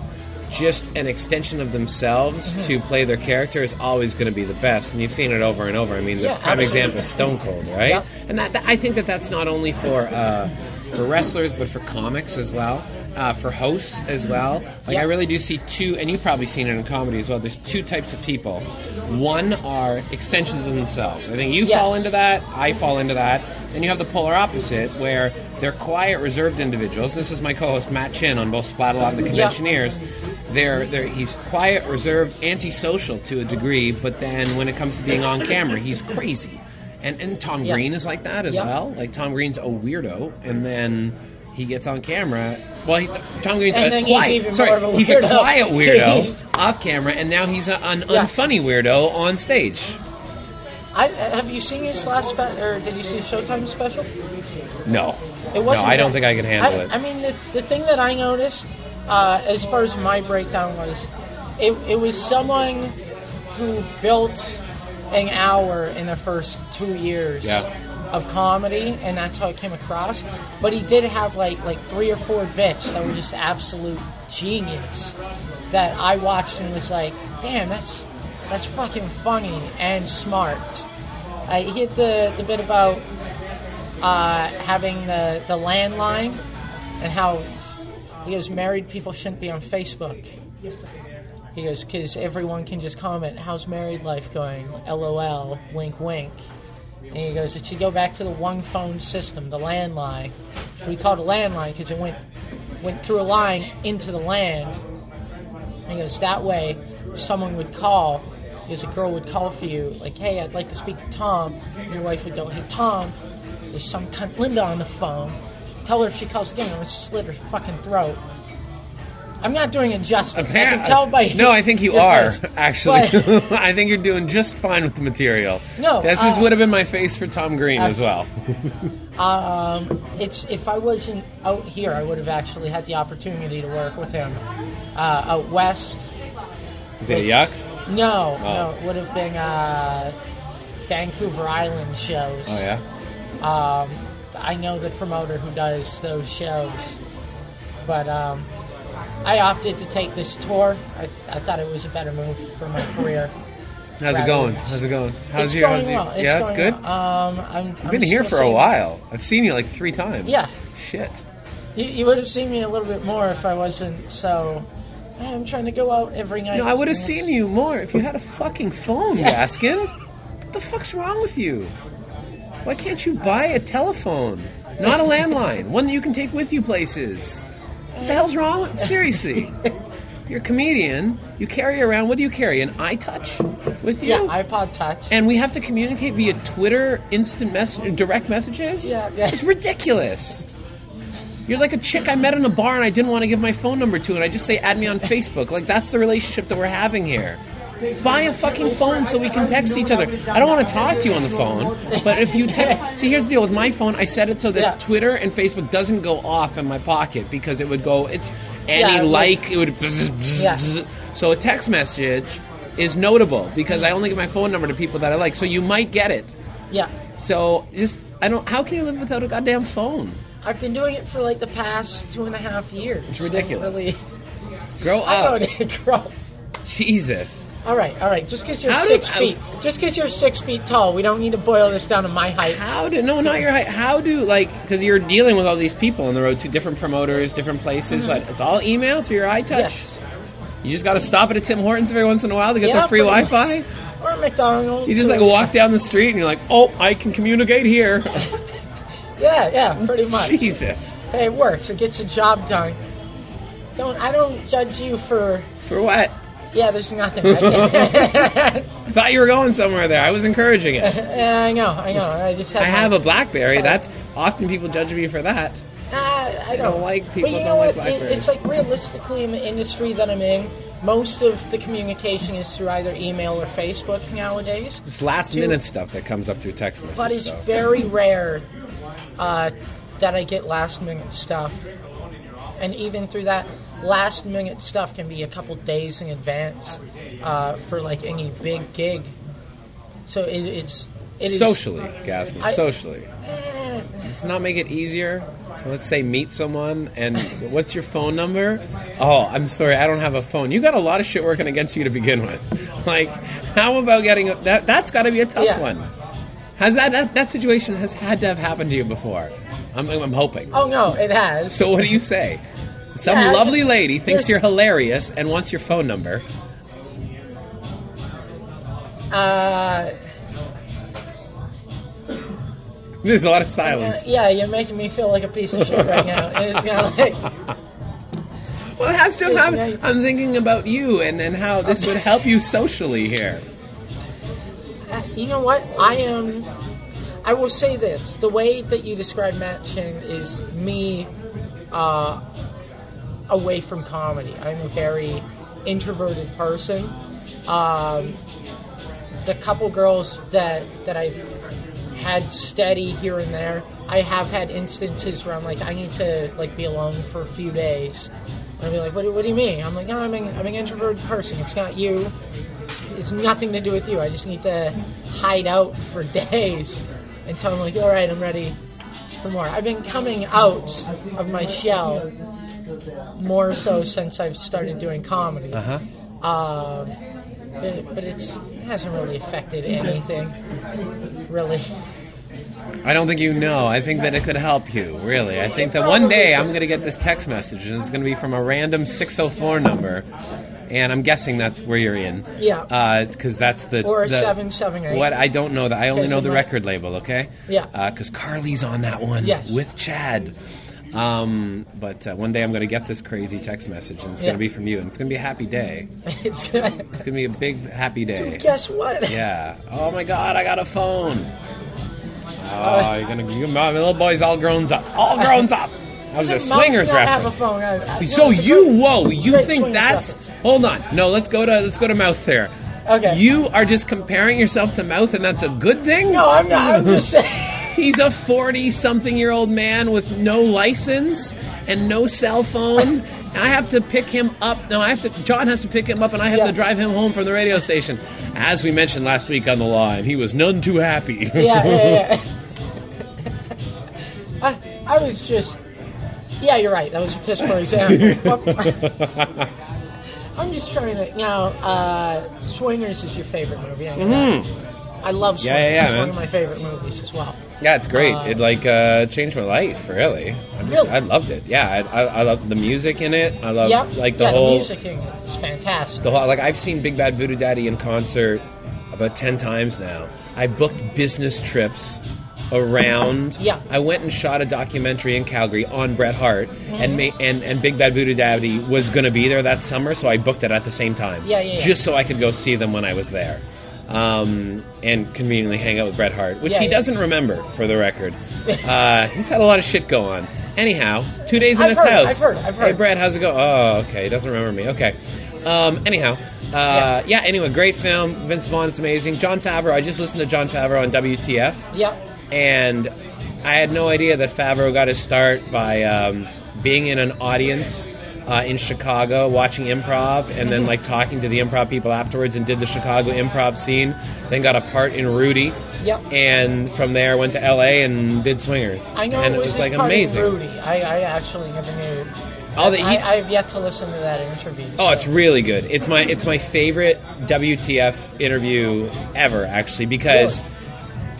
just an extension of themselves Mm-hmm. to play their character is always going to be the best, and you've seen it over and over. I mean, the Yeah, prime example is Stone Cold, right? Yeah. And that, that- I think that that's not only for uh, for wrestlers but for comics as well. Uh, for hosts as well. Like Yeah. I really do see two, and you've probably seen it in comedy as well. There's two types of people. One are extensions of themselves. I think you Yes. fall into that. I fall into that. Then you have the polar opposite, where they're quiet, reserved individuals. This is my co-host Matt Chin on both Splatalot and the. Conventioneers. They're, they're, he's quiet, reserved, antisocial to a degree, but then when it comes to being on camera, he's crazy. And, and Tom Yeah. Green is like that as well. Like Tom Green's a weirdo, and then he gets on camera. Well, he, Tom Green's And a he's quiet. even sorry, a he's a quiet weirdo off camera, and now he's a, an Yeah. unfunny weirdo on stage. I, have you seen his last spe- or did you see his Showtime special? No, It wasn't. no, I don't think I can handle I, it. I mean, the, the thing that I noticed, uh, as far as my breakdown was, it, it was someone who built an hour in the first two years Yeah. Of comedy, and that's how it came across. But he did have like like three or four bits that were just absolute genius that I watched and was like, damn, that's that's fucking funny and smart. I hit the the bit about uh, having the, the landline and how he goes, married people shouldn't be on Facebook. He goes, because everyone can just comment, how's married life going? LOL, wink, wink. And he goes, it should go back to the one phone system, the landline. So we called it landline because it went went through a line into the land. And he goes, that way, someone would call, because a girl would call for you, like, hey, I'd like to speak to Tom. And your wife would go, hey, Tom, there's some cunt Linda on the phone. Tell her if she calls again, I'm going to slit her fucking throat. I'm not doing it justice. I can tell by no, I think you are face. actually. I think you're doing just fine with the material. No, this uh, would have been my face for Tom Green as well. Um, it's if I wasn't out here, I would have actually had the opportunity to work with him uh, out west. Is it Yucks? No, Oh. no, it would have been uh, Vancouver Island shows. Oh yeah. Um, I know the promoter who does those shows, but um, I opted to take this tour. I, I thought it was a better move for my career. How's it going? How's it going? How's it's your? going how's your- well. It's yeah, it's good. well. Um, I'm, I've I'm been here for a while. I've seen you like three times. Yeah. Shit. You, you would have seen me a little bit more if I wasn't so. I'm trying to go out every night. No, I would have seen you more if you had a fucking phone, Gaskin. What the fuck's wrong with you? Why can't you buy a telephone? Not a landline, one that you can take with you places. What the hell's wrong with Seriously. You're a comedian. You carry around, what do you carry? An iTouch with you? Yeah, iPod Touch. and we have to communicate via Twitter, instant message, direct messages. Yeah, yeah. It's ridiculous. You're like a chick I met in a bar and I didn't want to give my phone number to, and I just say add me on Facebook. Like that's the relationship that we're having here. Buy a fucking phone so we can text each other. I don't want to talk to you on the phone, but if you text, see, here's the deal with my phone. I set it so that Yeah. Twitter and Facebook doesn't go off in my pocket because it would go. It's any Yeah, like it would. bzz, bzz, Yeah. bzz. So a text message is notable because I only give my phone number to people that I like. So you might get it. Yeah, So just I don't. How can you live without a goddamn phone? I've been doing it for like the past two and a half years. It's ridiculous. Really, Grow up, grow. Jesus. All right, all right. Just because you're How six I- feet, just because you're six feet tall, we don't need to boil this down to my height. How do no, not your height. How do like because you're dealing with all these people on the road to different promoters, different places. Like it's all email through your iTouch. Mm-hmm. Yes. You just got to stop at a Tim Hortons every once in a while to get Yeah, the free pretty Wi-Fi. Or McDonald's. You just like or- walk down the street and you're like, oh, I can communicate here. Yeah, yeah, pretty much. Jesus, Hey, it works. It gets the job done. Don't I don't judge you for. for what? Yeah, there's nothing. I, can't- thought you were going somewhere there. I was encouraging it. Yeah, I know, I know. I just have. I have a BlackBerry. That's often people judge me for that. Uh, I don't, don't like people But you don't know like what? It- Blackberries. it's like realistically in the industry that I'm in, most of the communication is through either email or Facebook nowadays. It's last minute stuff that comes up through text message. But it's so. very rare uh, that I get last minute stuff. And even through that, last minute stuff can be a couple days in advance uh, for like any big gig. So it, it's it is socially, Gaskin. I- socially. eh, Let's not make it easier. So let's say meet someone and what's your phone number? Oh, I'm sorry, I don't have a phone. You got a lot of shit working against you to begin with. Like, how about getting a, that? That's got to be a tough Yeah. one. Has that, that that situation has had to have happened to you before? I'm, I'm hoping. oh no, it has. So what do you say? Some Yeah, lovely just- lady thinks you're hilarious and wants your phone number. Uh, There's a lot of silence. yeah, you're making me feel like a piece of shit right now. It's kind of like, Well, it has to right. I'm thinking about you and, and how this would help you socially here. uh, you know what? I am. I will say this: the way that you describe Matt Chin is me uh, away from comedy. I'm a very introverted person. Um, the couple girls that that I've had steady here and there, I have had instances where I'm like, I need to like be alone for a few days. And I'll be like, what, do- what do you mean? I'm like, no, I'm an, I'm an introverted person. It's not you. It's, it's nothing to do with you. I just need to hide out for days until I'm like, all right, I'm ready for more. I've been coming out of my shell more so since I've started doing comedy. Uh huh. Um, but, but it's, it hasn't really affected anything. Really. I don't think you know. I think that it could help you, really. I think that one day I'm going to get this text message, and it's going to be from a random 604 number, and I'm guessing that's where you're in. Yeah. Because that's the. Or a the- 778. What? I don't know that. I only know the might- record label, okay? Yeah. Because Carly's on that one Yes. with Chad. Um, but uh, one day I'm going to get this crazy text message, and it's Yeah. going to be from you, and it's going to be a happy day. It's gonna, going to be a big happy day. guess what? Yeah. Oh my God, I got a phone. Uh, Oh, you're gonna. You, my little boy's all grown up. All grown up. That was a swingers not have a reference. phone? I- I- So you, great- whoa, you think that's? reference. Hold on. No, let's go to let's go to mouth there. Okay. You are just comparing yourself to mouth, and that's a good thing. No, I'm not. I'm just saying. He's a forty-something-year-old man with no license and no cell phone. And I have to pick him up. No, I have to. John has to pick him up, and I have Yeah. to drive him home from the radio station. As we mentioned last week on the line, he was none too happy. Yeah, yeah, yeah. I, I was just. Yeah, you're right. That was a piss poor example. I'm just trying to. Now, uh, Swingers is your favorite movie. I, that. I love Swingers. Mm-hmm. Yeah, yeah, yeah, it's man. one of my favorite movies as well. Yeah, it's great. Uh, it like uh, changed my life, really. I, just, Really? I loved it. Yeah, I, I, I love the music in it. I love Yep. like the yeah, whole the music is fantastic. the whole like I've seen Big Bad Voodoo Daddy in concert about ten times now. I booked business trips around. Yeah. I went and shot a documentary in Calgary on Bret Hart, and ma- and and Big Bad Voodoo Daddy was going to be there that summer, so I booked it at the same time. Yeah, yeah, yeah. Just so I could go see them when I was there. Um, and conveniently hang out with Bret Hart, which Yeah, he yeah. doesn't remember, for the record. Uh, he's had a lot of shit go on. Anyhow, two days in I've his heard, house. I've heard, I've Hey, heard. Brad, how's it go? Oh, okay. He doesn't remember me. Okay. Um, anyhow, uh, yeah. Anyway, great film. Vince Vaughn is amazing. Jon Favreau. I just listened to Jon Favreau on WTF, Yep. and I had no idea that Favreau got his start by um, being in an audience. Uh, in Chicago, watching improv, and then like talking to the improv people afterwards, and did the Chicago improv scene. Then got a part in Rudy, Yep. and from there went to LA and did Swingers. I know and it was, like his part amazing. Rudy. I, I actually never knew. All that he- I, I've yet to listen to that interview. Oh, so- it's really good. It's my it's my favorite WTF interview ever, actually, because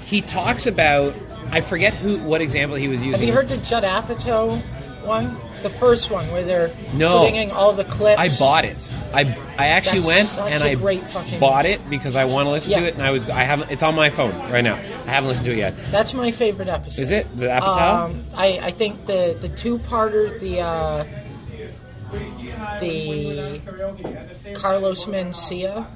he talks about I forget who what example he was using. Have you heard the Judd Apatow one? The first one where they're No. putting in all the clips. I bought it. I I actually That's went and I great fucking- bought it because I want to listen Yeah. to it, and I was I haven't. It's on my phone right now. I haven't listened to it yet. That's my favorite episode. Is it the Apatow? Um, I, I think the the two parter, the uh, the Carlos Mencia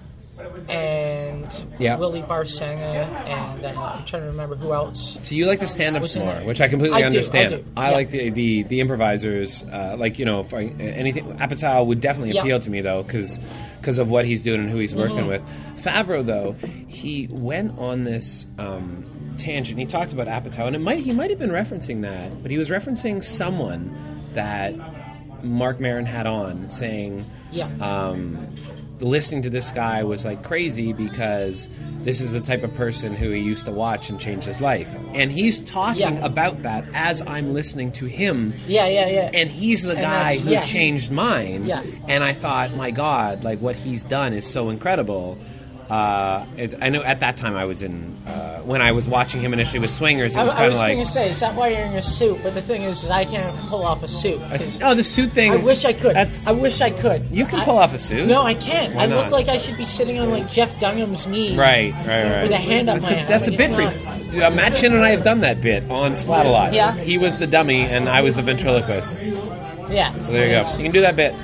and Yeah. Willie Barcena, and uh, I'm trying to remember who else. So you like the stand-ups more, which I completely I do, understand. I do, I yeah. like the, the the improvisers, uh, like you know, for anything. Apatow would definitely Yeah. appeal to me though, because of what he's doing and who he's working Mm-hmm. with. Favreau though, he went on this um, tangent. He talked about Apatow, and it might he might have been referencing that, but he was referencing someone that Marc Maron had on, saying, Yeah. um, listening to this guy was like crazy because this is the type of person who he used to watch and change his life. And he's talking Yeah. about that as I'm listening to him. Yeah, yeah, yeah. And he's the And guy who yes. changed mine. Yeah. And I thought, my God, like what he's done is so incredible. Uh, it, I know at that time I was in uh, when I was watching him initially with Swingers. It I, was I kind of was like going to say, is that why you're in a suit? But the thing is, is I can't pull off a suit. I oh, the suit thing. I wish I could. That's I wish I could. you can I- pull off a suit. No, I can't. Why I not? look like I should be sitting on like Jeff Dunham's knee. Right, right, right. With a hand up that's my a, ass. That's a bit for uh, Matt Chin and I have done that bit on Splatalot. Yeah. He was the dummy and I was the ventriloquist. Yeah. So there you go. You can do that bit.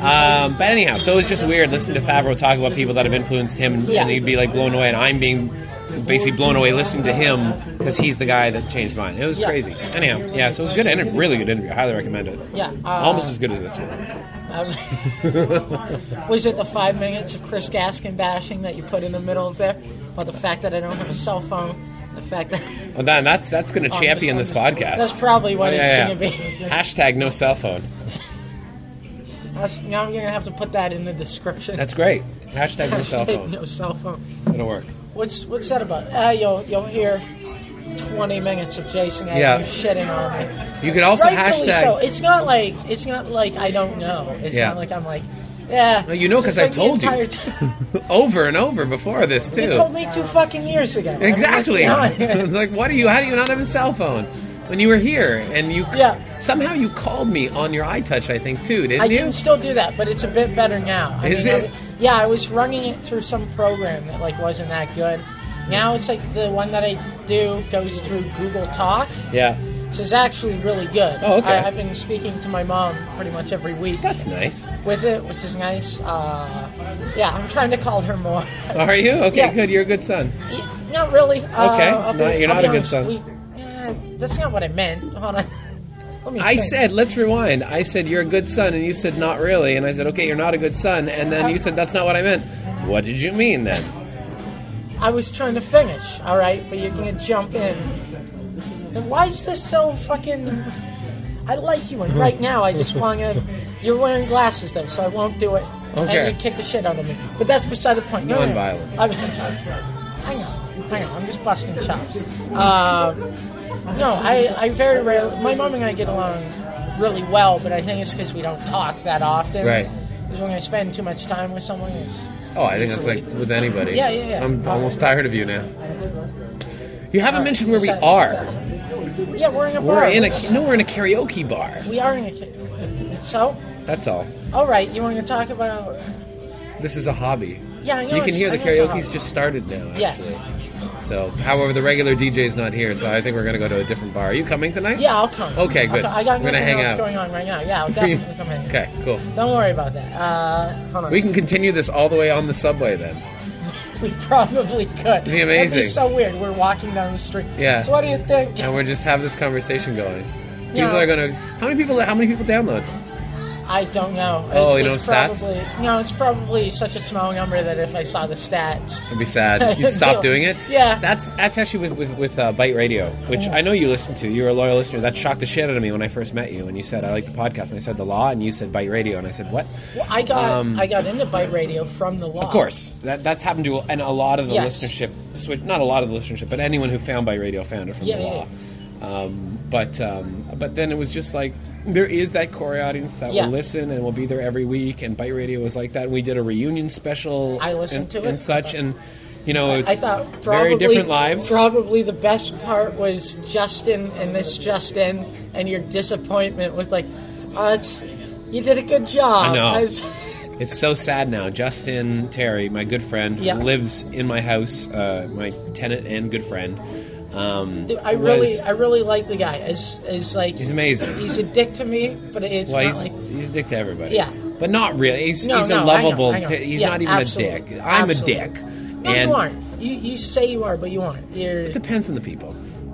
Um, but anyhow, so it was just weird listening to Favreau talk about people that have influenced him, and, Yeah. and he'd be like blown away, and I'm being basically blown away listening to him because he's the guy that changed mine. It was Yeah. crazy. Anyhow, yeah, so it was a good interview, really good interview. I highly recommend it. Yeah. Uh, Almost as good as this one. was it the five minutes of Chris Gaskin bashing that you put in the middle of there? Or the fact that I don't have a cell phone? The fact that. Well, then that's that's going to champion this podcast. that's probably what Oh, it's yeah, gonna be. Hashtag no cell phone. Now I'm to have to put that in the description. That's great. Hashtag no cell phone. No cell phone. It'll work. What's what's that about? Uh, you'll you'll hear twenty minutes of Jason Agnew Yeah. shitting on me. You could also Rightfully hashtag. so. It's not like it's not like I don't know. It's Yeah. not like I'm like, yeah. No, you know because I like told you. over and over before this too. You told me two fucking years ago. I mean, Exactly. honest. It's like, what do you? How do you not have a cell phone? When you were here, and you Yeah. somehow you called me on your iTouch, I think too, didn't I you? can still do that, but it's a bit better now. I Is mean, it? I- yeah, I was running it through some program that like wasn't that good. Now it's like the one that I do goes through Google Talk, Yeah, So it's actually really good. Oh, okay. I, I've been speaking to my mom pretty much every week that's nice. with it, which is nice. Uh, yeah, I'm trying to call her more. Are you okay? Yeah. Good. You're a good son. Yeah, not really. Uh, Okay. I'll No, you're I'll not be a good son. we- that's not what I meant. Hold on. Let me I think. said, let's rewind. I said you're a good son, and you said not really, and I said, okay, you're not a good son, and then you said that's not what I meant. What did you mean then? I was trying to finish, all right, but you're gonna jump in. And why is this so fucking? I like you, and right now I just want to. You're wearing glasses though, so I won't do it. Okay. And you kick the shit out of me, but that's beside the point. No, no, no. Non-violent. Hang on, hang on. I'm just busting chops. Uh, no, I, I very rarely. My mom and I get along really well, but I think it's because we don't talk that often. Right. Because when I spend too much time with someone, it's Oh, I think that's like with anybody. Yeah, yeah, yeah. I'm almost tired of you now. You haven't uh, mentioned where we are. Yeah, we're in a bar. We're in a no, we're in a karaoke bar. We are in a. So, That's all. all right, you want to talk about? This is a hobby. Yeah, I know. You can hear the know it's a karaoke's just started now. Actually. Yes. So, however, the regular DJ is not here, so I think we're going to go to a different bar. Are you coming tonight? Yeah, I'll come. Okay, I'll good. I got We're gonna nothing hang out. going on right now. Yeah, I'll definitely come in. Okay, cool. Don't worry about that. Uh, hold on. We can continue this all the way on the subway then. We probably could. It'd be amazing. That'd be so weird. We're walking down the street. Yeah. So what do you think? And we're just have this conversation going. People Yeah. are going to. How many people? How many people download? I don't know. Oh, it's, you know it's stats? Probably, no, it's probably such a small number that if I saw the stats, It'd be sad. You'd stop doing it. Yeah. That's that's actually with with, with uh, Bite Radio, which I know you listen to. You're a loyal listener. That shocked the shit out of me when I first met you, and you said I like the podcast, and I said the law, and you said Bite Radio, and I said what? well, I got Um, I got into Bite Radio from the law. Of course, that that's happened to and a lot of the Yes. listenership. Switch, not a lot of the listenership, but anyone who found Bite Radio found it from Yeah, the yeah, law. Um, but um, but then it was just like there is that core audience that Yeah. will listen and will be there every week. And Bite Radio was like that. We did a reunion special. I listened and, to it. and such, and you know, it's I thought probably, very different lives. Probably the best part was Justin and this Justin and your disappointment with like, oh, it's, you did a good job. I know. was- It's so sad now. Justin Terry, my good friend, Yeah. lives in my house. Uh, my tenant and good friend. Um, I really, was- I really like the guy. As, as like, he's amazing. he's a dick to me, but it's well, not he's, like. he's a dick to everybody. Yeah. but not really. He's, No, he's no, a I know, lovable. I know. t- he's Yeah, not even absolutely. a dick. I'm Absolutely. a dick. No, and you aren't. You, you say you are, but you aren't. You're. It depends on the people.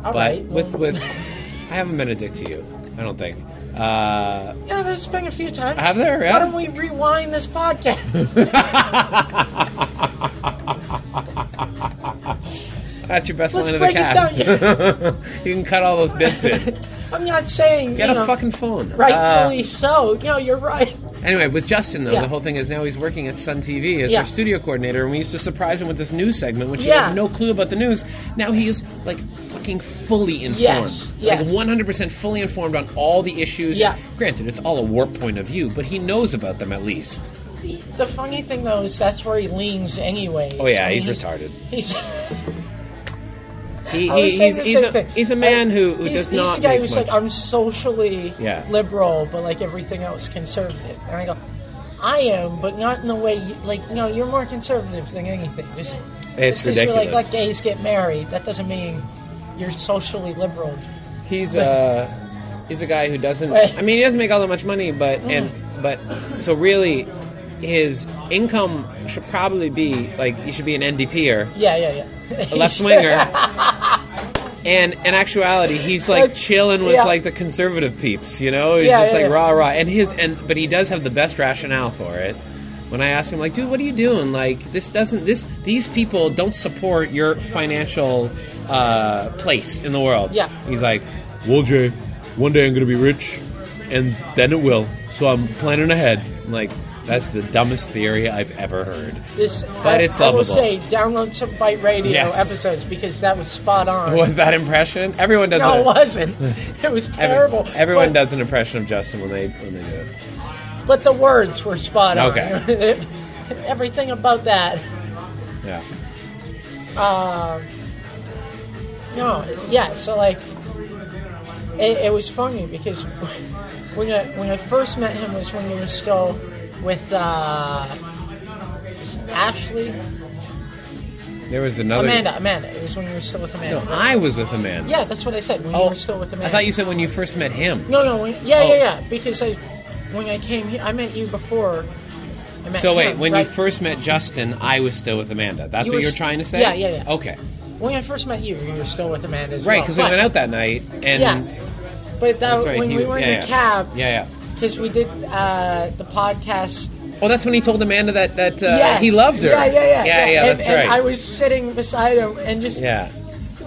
All but right, with well- with, I haven't been a dick to you. I don't think. Uh, Yeah, there's been a few times. Have there? Yeah. Why don't we rewind this podcast? that's your best Let's line of the cast. you can cut all those bits in. I'm not saying. Get you a know, fucking phone. Rightfully Uh, so. No, you're right. Anyway, with Justin though, Yeah. the whole thing is now he's working at Sun TV as Yeah. their studio coordinator, and we used to surprise him with this news segment, which he Yeah. had no clue about the news. Now he is like fucking fully informed, Yes, yes. like one hundred percent fully informed on all the issues. Yeah. Granted, it's all a warp point of view, but he knows about them at least. the funny thing though is that's where he leans anyway. Oh yeah, he's, retarded. He's He, he, he's he's a, he's a man who, who he's, does he's not the guy who's much. like I'm socially Yeah. liberal, but like everything else conservative. And I go, I am, but not in the way you, like no, you're more conservative than anything. Just It's just 'cause You're like let gays get married. That doesn't mean you're socially liberal. He's a uh, he's a guy who doesn't. Right. I mean, he doesn't make all that much money, but mm-hmm. and but so really, his income should probably be like he should be an NDPer, Yeah, yeah, yeah. a left winger. And in actuality, he's like Like, chilling with yeah. like the conservative peeps, you know. He's Yeah, just yeah, like yeah. rah rah, and his and but he does have the best rationale for it. When I ask him, like, dude, what are you doing? Like, this doesn't this these people don't support your financial uh, place in the world. Yeah. he's like, well, Jay, one day I'm gonna be rich, and then it will. So I'm planning ahead. I'm like, that's the dumbest theory I've ever heard. This, But I, it's I will lovable. say, download some Bite Radio Yes. episodes because that was spot on. Was that impression? Everyone does. no, it wasn't. It was every- terrible. everyone but, does an impression of Justin when they when they do it. but the words were spot on. Okay. Everything about that. Yeah. Um, no, yeah. So like, it, it was funny because when I when I first met him was when he was still with uh, Ashley There was another. Amanda Amanda. It was when you were still with Amanda. No, I was with Amanda. yeah, that's what I said. When you Oh, were still with Amanda. I thought you said when you first met him. No, no. When, yeah, Oh. yeah, yeah. Because I when I came here, I met you before. Met So wait, him, when right? you first met Justin, I was still with Amanda. That's You what you're s- trying to say? yeah, yeah, yeah. Okay. when I first met you, you were still with Amanda as Right, well. because we went out that night, and Yeah, but that right. when he- we were in yeah, the yeah. cab, Yeah, yeah. Because we did uh, the podcast. Oh, that's when he told Amanda that that uh, Yes. he loved her. Yeah, yeah, yeah. yeah, yeah. And- that's and right. I was sitting beside him, and just yeah.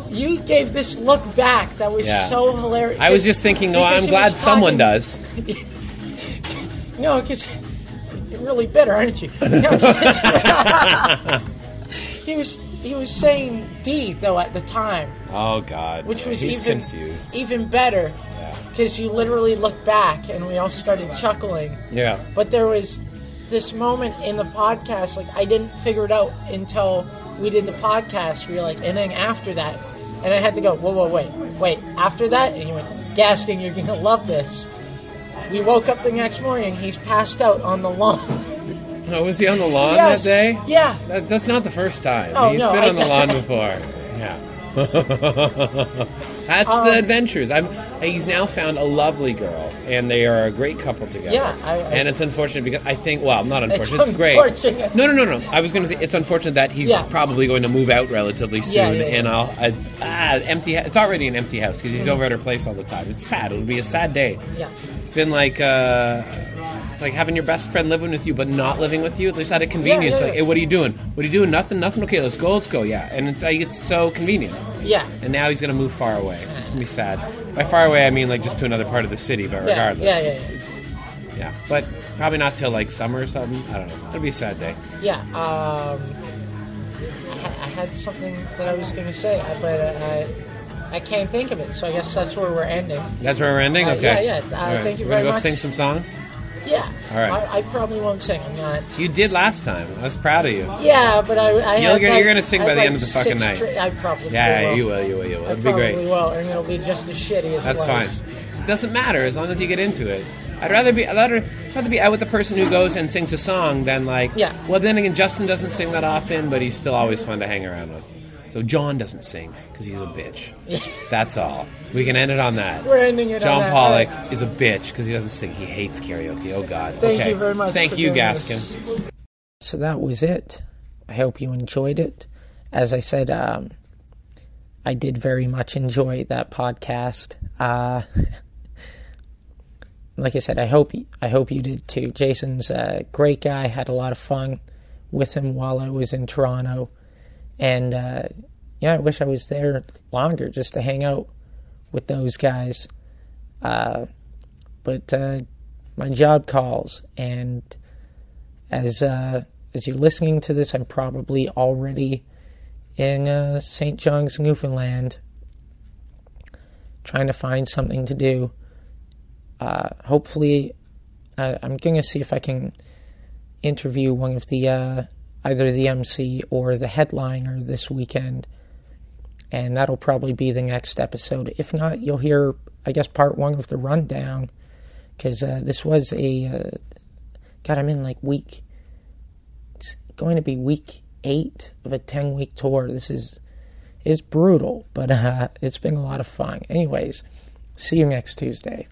you gave this look back that was Yeah. so hilarious. I was just thinking, oh, I'm glad someone does. No, because you're really bitter, aren't you? No, he was he was saying D though at the time, Oh God. which was even confused. even better Yeah. Because you literally looked back and we all started chuckling. Yeah. But there was this moment in the podcast, like I didn't figure it out until we did the podcast. We were like, and then after that, and I had to go, whoa, whoa, wait, wait. After that, and he went, Gaskin, you're gonna love this. We woke up the next morning. He's passed out on the lawn. Oh, was he on the lawn yes. that day? Yeah. That, that's not the first time. Oh, He's no, been I- on the lawn before. Yeah. That's Um, the adventures. I'm. He's now found a lovely girl, and they are a great couple together. Yeah, I- I- and it's unfortunate because I think. Well, not It's unfortunate. It's, great. unfortunate. No, no, no, no. I was going to say it's unfortunate that he's Yeah. probably going to move out relatively soon, yeah, yeah. and I'll. I, ah, empty. It's already an empty house because he's Mm-hmm. over at her place all the time. It's sad. It'll be a sad day. Yeah. It's been like. Uh, it's like having your best friend living with you, but not living with you. At least out of convenience. yeah, like, yeah. hey, what are you doing? What are you doing? Nothing. Nothing. Okay, let's go. Let's go. Yeah. And it's like it's so convenient. Yeah. And now he's going to move far away. It's going to be sad. By far away, I mean like just to another part of the city, but regardless. yeah, yeah, it's, yeah. It's, yeah. But probably not till like summer or something. I don't know. It'll be a sad day. Yeah. Um, I, I had something that I was gonna say, uh, but uh, I I can't think of it. So I guess that's where we're ending. That's where we're ending? Uh, okay. yeah, yeah. Uh, right. thank you We're gonna go sing some songs? Yeah. All right. I, I probably won't sing. I'm not. You did last time. I was proud of you. Yeah, but I. I had get- like- you're gonna sing by the like end of the fucking night. stra- I probably Yeah, yeah, will. you will, you will, you will. It'll be probably great. will, and it'll be just as shitty as well. That's fine. It doesn't matter as long as you get into it. I'd rather be I'd rather, rather be out with the person who goes and sings a song than like Yeah. Well, then again, Justin doesn't sing that often, but he's still always fun to hang around with. So John doesn't sing because he's a bitch. That's all. We can end it on that. We're ending it on that. John. Pollock All right. is a bitch because he doesn't sing. He hates karaoke. Oh God. Thank okay. you very much. Thank for you, doing Gaskin. this. So that was it. I hope you enjoyed it. As I said, um, I did very much enjoy that podcast. Uh, like I said, I hope I hope you did too. Jason's a great guy. Had a lot of fun with him while I was in Toronto, and uh, yeah, I wish I was there longer just to hang out with those guys. Uh, but uh, my job calls, and as uh, as you're listening to this, I'm probably already in uh, St. John's, Newfoundland, trying to find something to do. Uh, hopefully, I'm going to see if I can interview one of the uh, either the MC or the headliner this weekend, and that'll probably be the next episode. If not, you'll hear I guess part one of the rundown because uh, this was a uh, God. I'm in like week. It's going to be week eight of a ten week tour. This is is brutal, but uh, it's been a lot of fun. Anyways, see you next Tuesday.